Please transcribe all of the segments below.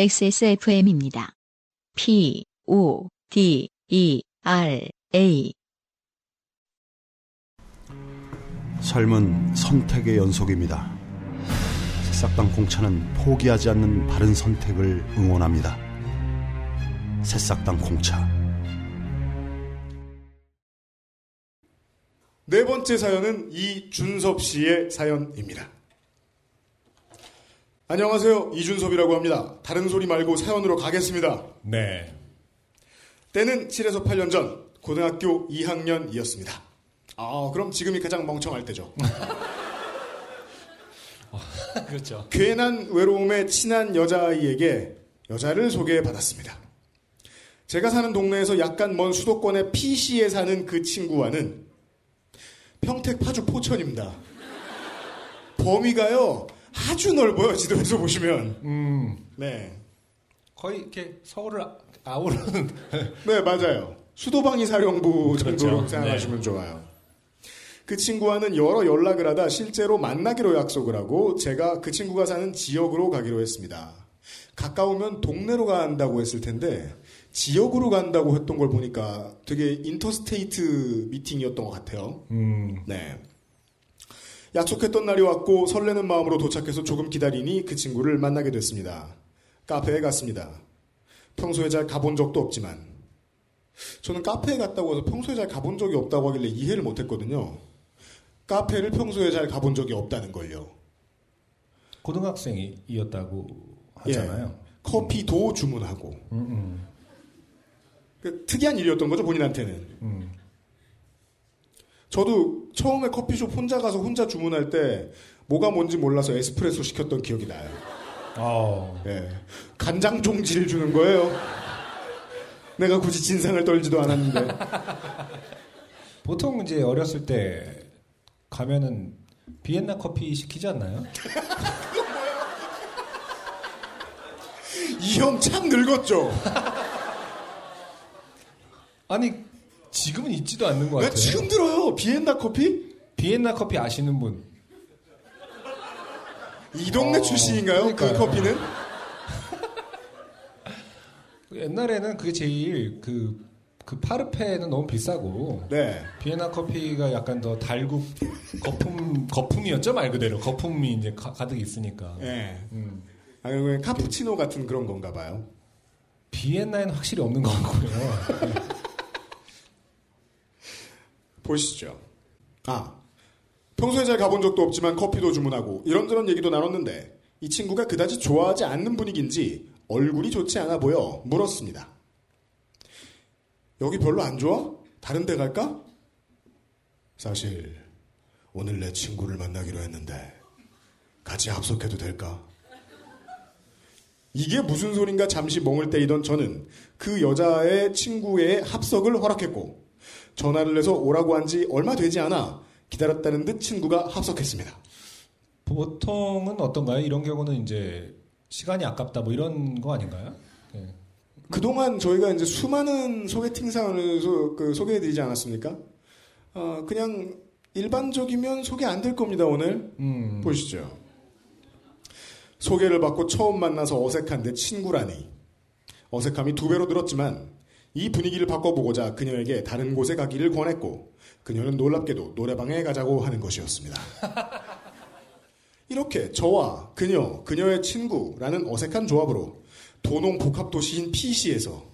XSFM입니다. P, O, D, E, R, A. 삶은 선택의 연속입니다. 새싹당 공차는 포기하지 않는 바른 선택을 응원합니다. 새싹당 공차. 네 번째 사연은 이준섭 씨의 사연입니다. 안녕하세요. 이준섭이라고 합니다. 다른 소리 말고 사연으로 가겠습니다. 네. 때는 7에서 8년 전 고등학교 2학년이었습니다. 아, 그럼 지금이 가장 멍청할 때죠. 그렇죠. 괜한 외로움에 친한 여자아이에게 여자를 소개받았습니다. 제가 사는 동네에서 약간 먼 수도권의 PC에 사는 그 친구와는 평택 파주 포천입니다. 범위가요, 아주 넓어요, 지도에서 보시면. 음, 네. 거의 이렇게 서울을 아- 아우르는. 네, 맞아요. 수도방위 사령부 그렇죠. 정도로 생각하시면 좋아요. 그 친구와는 여러 연락을 하다 실제로 만나기로 약속을 하고 제가 그 친구가 사는 지역으로 가기로 했습니다. 가까우면 동네로 간다고 했을 텐데 지역으로 간다고 했던 걸 보니까 되게 인터스테이트 미팅이었던 것 같아요. 음, 네. 약속했던 날이 왔고 설레는 마음으로 도착해서 조금 기다리니 그 친구를 만나게 됐습니다. 카페에 갔습니다. 평소에 잘 가본 적도 없지만 저는 카페에 갔다고 해서 평소에 잘 가본 적이 없다고 하길래 이해를 못했거든요. 카페를 평소에 잘 가본 적이 없다는 걸요. 고등학생이었다고 하잖아요. 커피도 주문하고 음, 음, 그 특이한 일이었던 거죠 본인한테는. 음. 저도 처음에 커피숍 혼자 가서 혼자 주문할 때 뭐가 뭔지 몰라서 에스프레소 시켰던 기억이 나요. 어, 예. 간장 종지를 주는 거예요. 내가 굳이 진상을 떨지도 않았는데. 보통 이제 어렸을 때 가면은 비엔나 커피 시키지 않나요? 이 형 참 늙었죠? 아니, 지금은 있지도 않는 것나 같아요. 지금 들어요. 비엔나 커피? 비엔나 커피 아시는 분? 이 동네 어, 출신인가요? 그 그러니까요. 커피는? 옛날에는 그게 제일 그, 그 파르페는 너무 비싸고 네. 비엔나 커피가 약간 더 달국 거품 거품이었죠 말 그대로 거품이 이제 가, 득 있으니까 예. 음. 아, 그냥 카푸치노 같은 그런 건가 봐요. 비엔나에는 확실히 없는 것 같고요. 보시죠. 아, 평소에 잘 가본 적도 없지만 커피도 주문하고 이런저런 얘기도 나눴는데 이 친구가 그다지 좋아하지 않는 분위기인지 얼굴이 좋지 않아 보여 물었습니다. 여기 별로 안 좋아? 다른 데 갈까? 사실 오늘 내 친구를 만나기로 했는데 같이 합석해도 될까? 이게 무슨 소린가 잠시 멍을 때리던 저는 그 여자의 친구의 합석을 허락했고 전화를 해서 오라고 한 지 얼마 되지 않아 기다렸다는 듯 친구가 합석했습니다. 보통은 어떤가요? 이런 경우는 이제 시간이 아깝다 뭐 이런 거 아닌가요? 네. 그동안 저희가 이제 수많은 소개팅 사연을 소, 그 소개해드리지 않았습니까? 어, 그냥 일반적이면 소개 안 될 겁니다, 오늘. 음, 보시죠. 소개를 받고 처음 만나서 어색한데 친구라니. 어색함이 두 배로 늘었지만 이 분위기를 바꿔보고자 그녀에게 다른 곳에 가기를 권했고 그녀는 놀랍게도 노래방에 가자고 하는 것이었습니다. 이렇게 저와 그녀, 그녀의 친구라는 어색한 조합으로 도농 복합 도시인 PC에서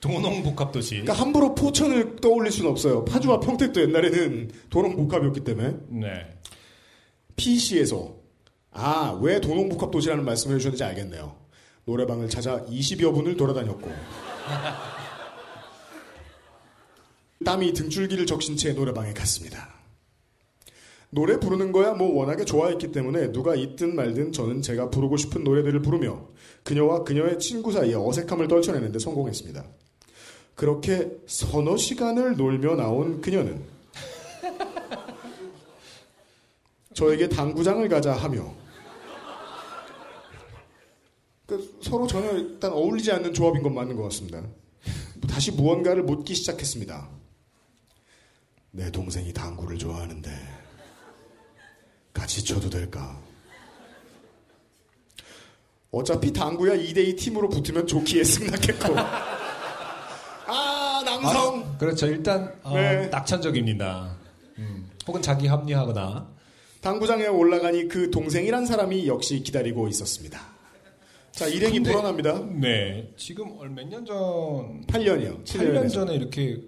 도농 복합도시. 그러니까 함부로 포천을 떠올릴 수는 없어요. 파주와 평택도 옛날에는 도농 복합이었기 때문에 네. PC에서 아, 왜 도농복합 도시라는 말씀을 해주셨는지 알겠네요. 노래방을 찾아 20여 분을 돌아다녔고 땀이 등줄기를 적신 채 노래방에 갔습니다. 노래 부르는 거야 뭐 워낙에 좋아했기 때문에 누가 있든 말든 저는 제가 부르고 싶은 노래들을 부르며 그녀와 그녀의 친구 사이에 어색함을 떨쳐내는데 성공했습니다. 그렇게 서너 시간을 놀며 나온 그녀는 저에게 당구장을 가자 하며 그 서로 전혀 일단 어울리지 않는 조합인 건 맞는 것 같습니다. 다시 무언가를 묻기 시작했습니다. 내 동생이 당구를 좋아하는데 같이 쳐도 될까? 어차피 당구야 2대2 팀으로 붙으면 좋기에 승낙했고. 아, 남성! 아, 그렇죠. 일단 어, 네. 낙천적입니다. 음, 혹은 자기 합리하거나 당구장에 올라가니 그 동생이란 사람이 역시 기다리고 있었습니다. 자, 일행이 근데- 불어납니다. 네 지금 몇 년 전 8년이요. 8년 전에 이렇게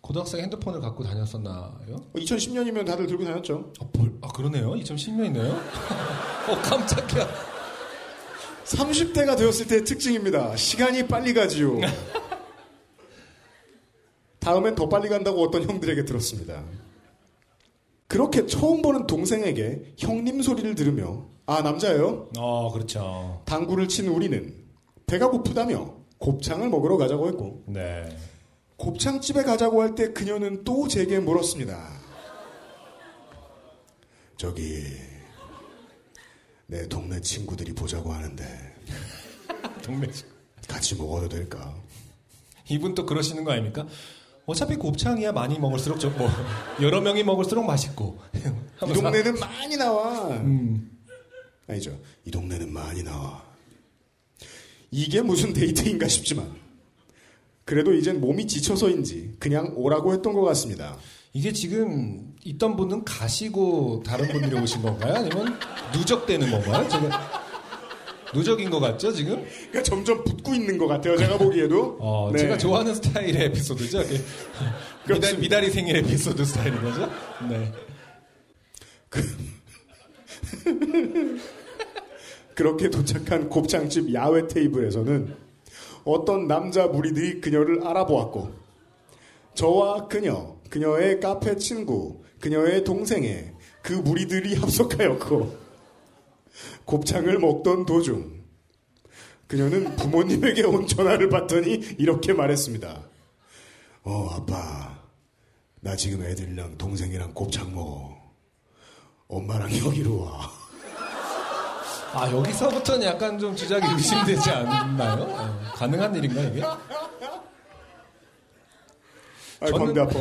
고등학생 핸드폰을 갖고 다녔었나요? 2010년이면 다들 들고 다녔죠. 아, 뭘- 아, 그러네요. 2010년이네요. 어 깜짝이야. 30대가 되었을 때의 특징입니다. 시간이 빨리 가지요. 다음엔 더 빨리 간다고 어떤 형들에게 들었습니다. 그렇게 처음 보는 동생에게 형님 소리를 들으며 아 남자예요? 어 그렇죠. 당구를 친 우리는 배가 고프다며 곱창을 먹으러 가자고 했고 네. 곱창집에 가자고 할 때 그녀는 또 제게 물었습니다. 저기 내 동네 친구들이 보자고 하는데 동네 집. 같이 먹어도 될까? 이분 또 그러시는 거 아닙니까? 어차피 곱창이야 많이 먹을수록 좀 뭐 여러 명이 먹을수록 맛있고. 이 동네는 많이 나와. 음. 아니죠. 이 동네는 많이 나와. 이게 무슨 데이트인가 싶지만 그래도 이젠 몸이 지쳐서인지 그냥 오라고 했던 것 같습니다. 이게 지금 있던 분은 가시고 다른 분들이 오신 건가요? 아니면 누적되는 건가요? 지금 누적인 것 같죠 지금? 그러니까 점점 붙고 있는 것 같아요. 제가 보기에도. 어, 네. 제가 좋아하는 스타일의 에피소드죠. 미달. 미다리 생일 에피소드 스타일인 거죠? 네. 그렇게 도착한 곱창집 야외 테이블에서는 어떤 남자 무리들이 그녀를 알아보았고 저와 그녀, 그녀의 카페 친구, 그녀의 동생의 그 무리들이 합석하였고 곱창을 먹던 도중 그녀는 부모님에게 온 전화를 받더니 이렇게 말했습니다. 어 아빠 나 지금 애들이랑 동생이랑 곱창 먹어. 엄마랑 여기로 와. 아 여기서부터는 약간 좀 주작이 의심되지 않나요? 어, 가능한 일인가 이게? 아, 저는- 광대 아파.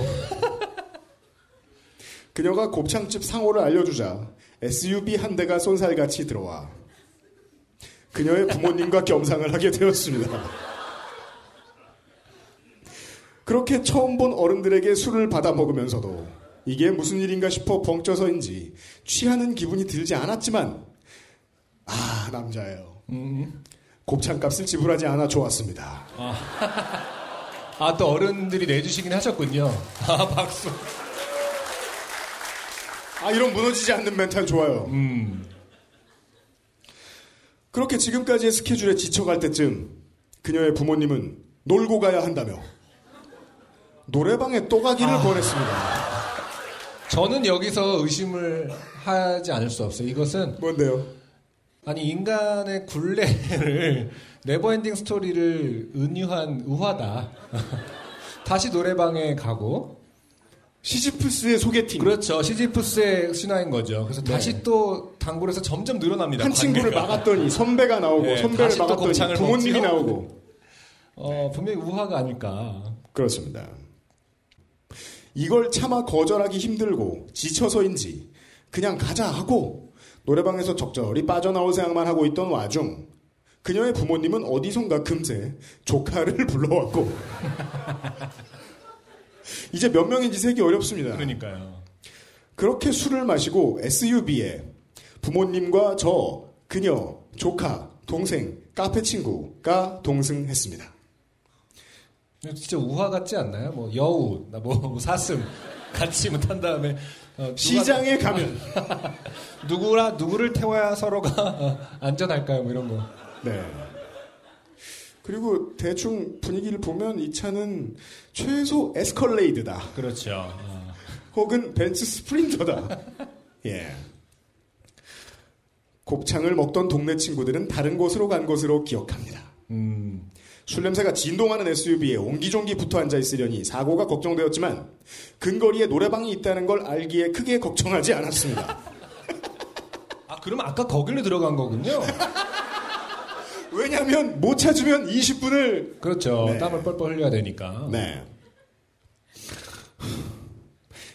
그녀가 곱창집 상호를 알려주자 SUV 한 대가 쏜살같이 들어와 그녀의 부모님과 겸상을 하게 되었습니다. 그렇게 처음 본 어른들에게 술을 받아 먹으면서도 이게 무슨 일인가 싶어 벙쪄서인지 취하는 기분이 들지 않았지만 아 남자예요. 음. 곱창값을 지불하지 않아 좋았습니다. 아또 어른들이 내주시긴 하셨군요. 아 박수. 아 이런 무너지지 않는 멘탈 좋아요. 음. 그렇게 지금까지의 스케줄에 지쳐갈 때쯤 그녀의 부모님은 놀고 가야 한다며 노래방에 또 가기를 아. 권했습니다. 저는 여기서 의심을 하지 않을 수 없어요. 이것은 뭔데요? 아니 인간의 굴레를 never ending story를 은유한 우화다. 다시 노래방에 가고 시지프스의 소개팅. 그렇죠 시지프스의 신화인 거죠. 그래서 네. 다시 또 단골에서 점점 늘어납니다. 한 친구를 관계가. 막았더니 선배가 나오고 네, 선배를 막았더니 부모님이. 나오고 어 분명히 우화가 아닐까. 그렇습니다. 이걸 차마 거절하기 힘들고 지쳐서인지 그냥 가자 하고 노래방에서 적절히 빠져나올 생각만 하고 있던 와중 그녀의 부모님은 어디선가 금세 조카를 불러왔고 이제 몇 명인지 세기 어렵습니다. 그러니까요. 그렇게 술을 마시고 SUV에 부모님과 저, 그녀, 조카, 동생, 카페 친구가 동승했습니다. 진짜 우화 같지 않나요? 뭐 여우, 나뭐 사슴 같이 탄 다음에 어, 시장에 가면 누구라 누구를 태워야 서로가 어, 안전할까요? 뭐 이런 거. 네. 그리고 대충 분위기를 보면 이 차는 최소 에스컬레이드다. 그렇죠. 어. 혹은 벤츠 스프린터다. 예. 곱창을 먹던 동네 친구들은 다른 곳으로 간 것으로 기억합니다. 음, 술 냄새가 진동하는 SUV에 옹기종기 붙어 앉아 있으려니 사고가 걱정되었지만 근거리에 노래방이 있다는 걸 알기에 크게 걱정하지 않았습니다. 아 그럼 아까 거길로 들어간 거군요. 왜냐하면 못 찾으면 20분을 그렇죠. 네. 땀을 뻘뻘 흘려야 되니까. 네.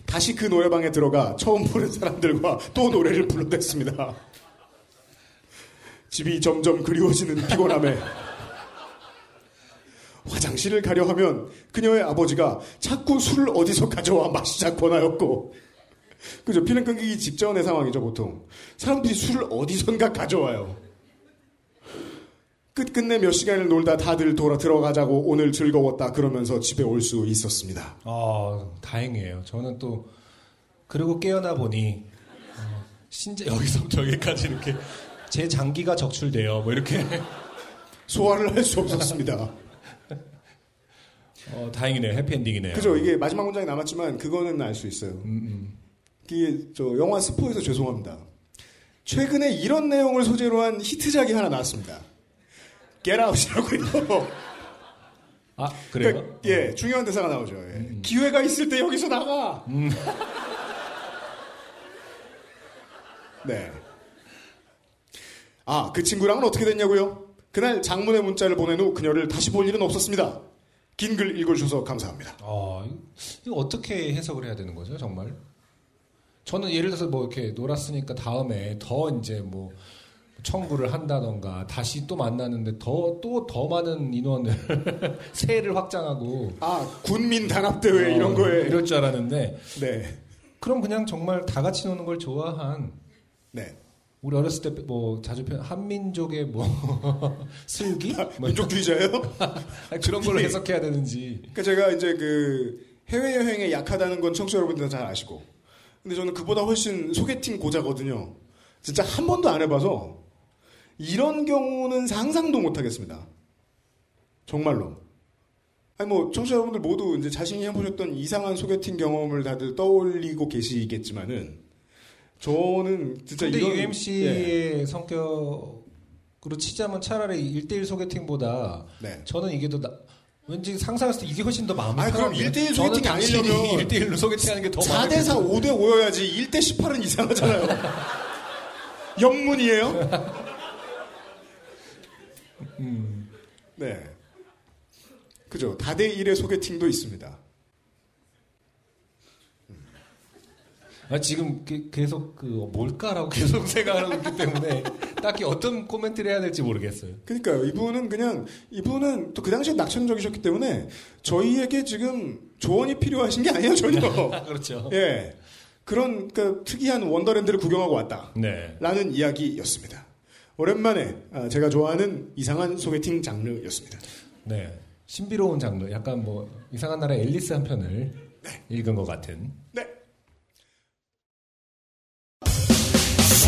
다시 그 노래방에 들어가 처음 보는 사람들과 또 노래를 불러댔습니다. 집이 점점 그리워지는 피곤함에 화장실을 가려 하면 그녀의 아버지가 자꾸 술을 어디서 가져와 마시자 권하였고. 그죠 피는 끊기기 직전의 상황이죠 보통. 사람들이 술을 어디선가 가져와요. 끝끝내 몇 시간을 놀다 다들 돌아 들어가자고 오늘 즐거웠다 그러면서 집에 올 수 있었습니다. 아, 다행이에요. 저는 또 그리고 깨어나 보니 어, 신체 여기서부터 여기까지 이렇게 제 장기가 적출돼요. 뭐 이렇게. 소화를 할 수 없었습니다 어, 다행이네요. 해피엔딩이네요. 그죠 이게 마지막 문장이 남았지만 그거는 알 수 있어요 이게 저 영화 스포에서 죄송합니다. 최근에 이런 내용을 소재로 한 히트작이 하나 나왔습니다. Get Out이라고요. 아 그래요? 그러니까, 예, 중요한 대사가 나오죠. 예. 기회가 있을 때 여기서 나가. 네. 아, 그 친구랑은 어떻게 됐냐고요? 그날 장문의 문자를 보낸 후 그녀를 다시 볼 일은 없었습니다. 긴 글 읽어주셔서 감사합니다. 아, 이거 어떻게 해석을 해야 되는 거죠, 정말? 저는 예를 들어서 뭐 이렇게 놀았으니까 다음에 더 이제 뭐 청구를 한다던가 다시 또 만나는데 더 또 더 많은 인원을 세를 확장하고 아, 군민 단합 대회 이런 어, 거에. 이럴 줄 알았는데 네. 그럼 그냥 정말 다 같이 노는 걸 좋아한 네. 우리 어렸을 때 뭐 자주 표현 한민족의 뭐 슬기 뭐 민족주의자예요? 그런 걸로 네. 해석해야 되는지 그러니까 제가 이제 그 해외 여행에 약하다는 건 청취자 여러분들은 잘 아시고. 근데 저는 그보다 훨씬 소개팅 고자거든요. 진짜 한 번도 안 해봐서 이런 경우는 상상도 못 하겠습니다. 정말로. 아니 뭐 청취자 여러분들 모두 이제 자신이 해보셨던 이상한 소개팅 경험을 다들 떠올리고 계시겠지만은 저는 진짜 근데 이런 예. UMC의 성격으로 치자면 차라리 1대1 소개팅보다 네. 저는 이게 더 나- 왠지 상상했을 때 이게 훨씬 더 마음이 아니, 그럼 편한데. 1대1 저는 소개팅이 아니려면 1대1로 소개팅하는 게더 마음이 4대4 편해요. 5대 5여야지 1대 18은 이상하잖아요. 영문이에요? 네. 그죠. 다대 1의 소개팅도 있습니다. 아, 지금 그- 계속 그 뭘까라고 계속 생각하고 있기 때문에 딱히 어떤 코멘트를 해야 될지 모르겠어요. 그러니까요. 이분은 그냥 이분은 또 그 당시에 낙천적이셨기 때문에 저희에게 지금 조언이 필요하신 게 아니에요 전혀. 그렇죠. 예. 그런 그러니까 특이한 원더랜드를 구경하고 왔다. 네. 라는 이야기였습니다. 오랜만에 아, 제가 좋아하는 이상한 소개팅 장르였습니다. 네. 신비로운 장르. 약간 뭐 이상한 나라의 앨리스 한 편을 읽은 것 같은. 네.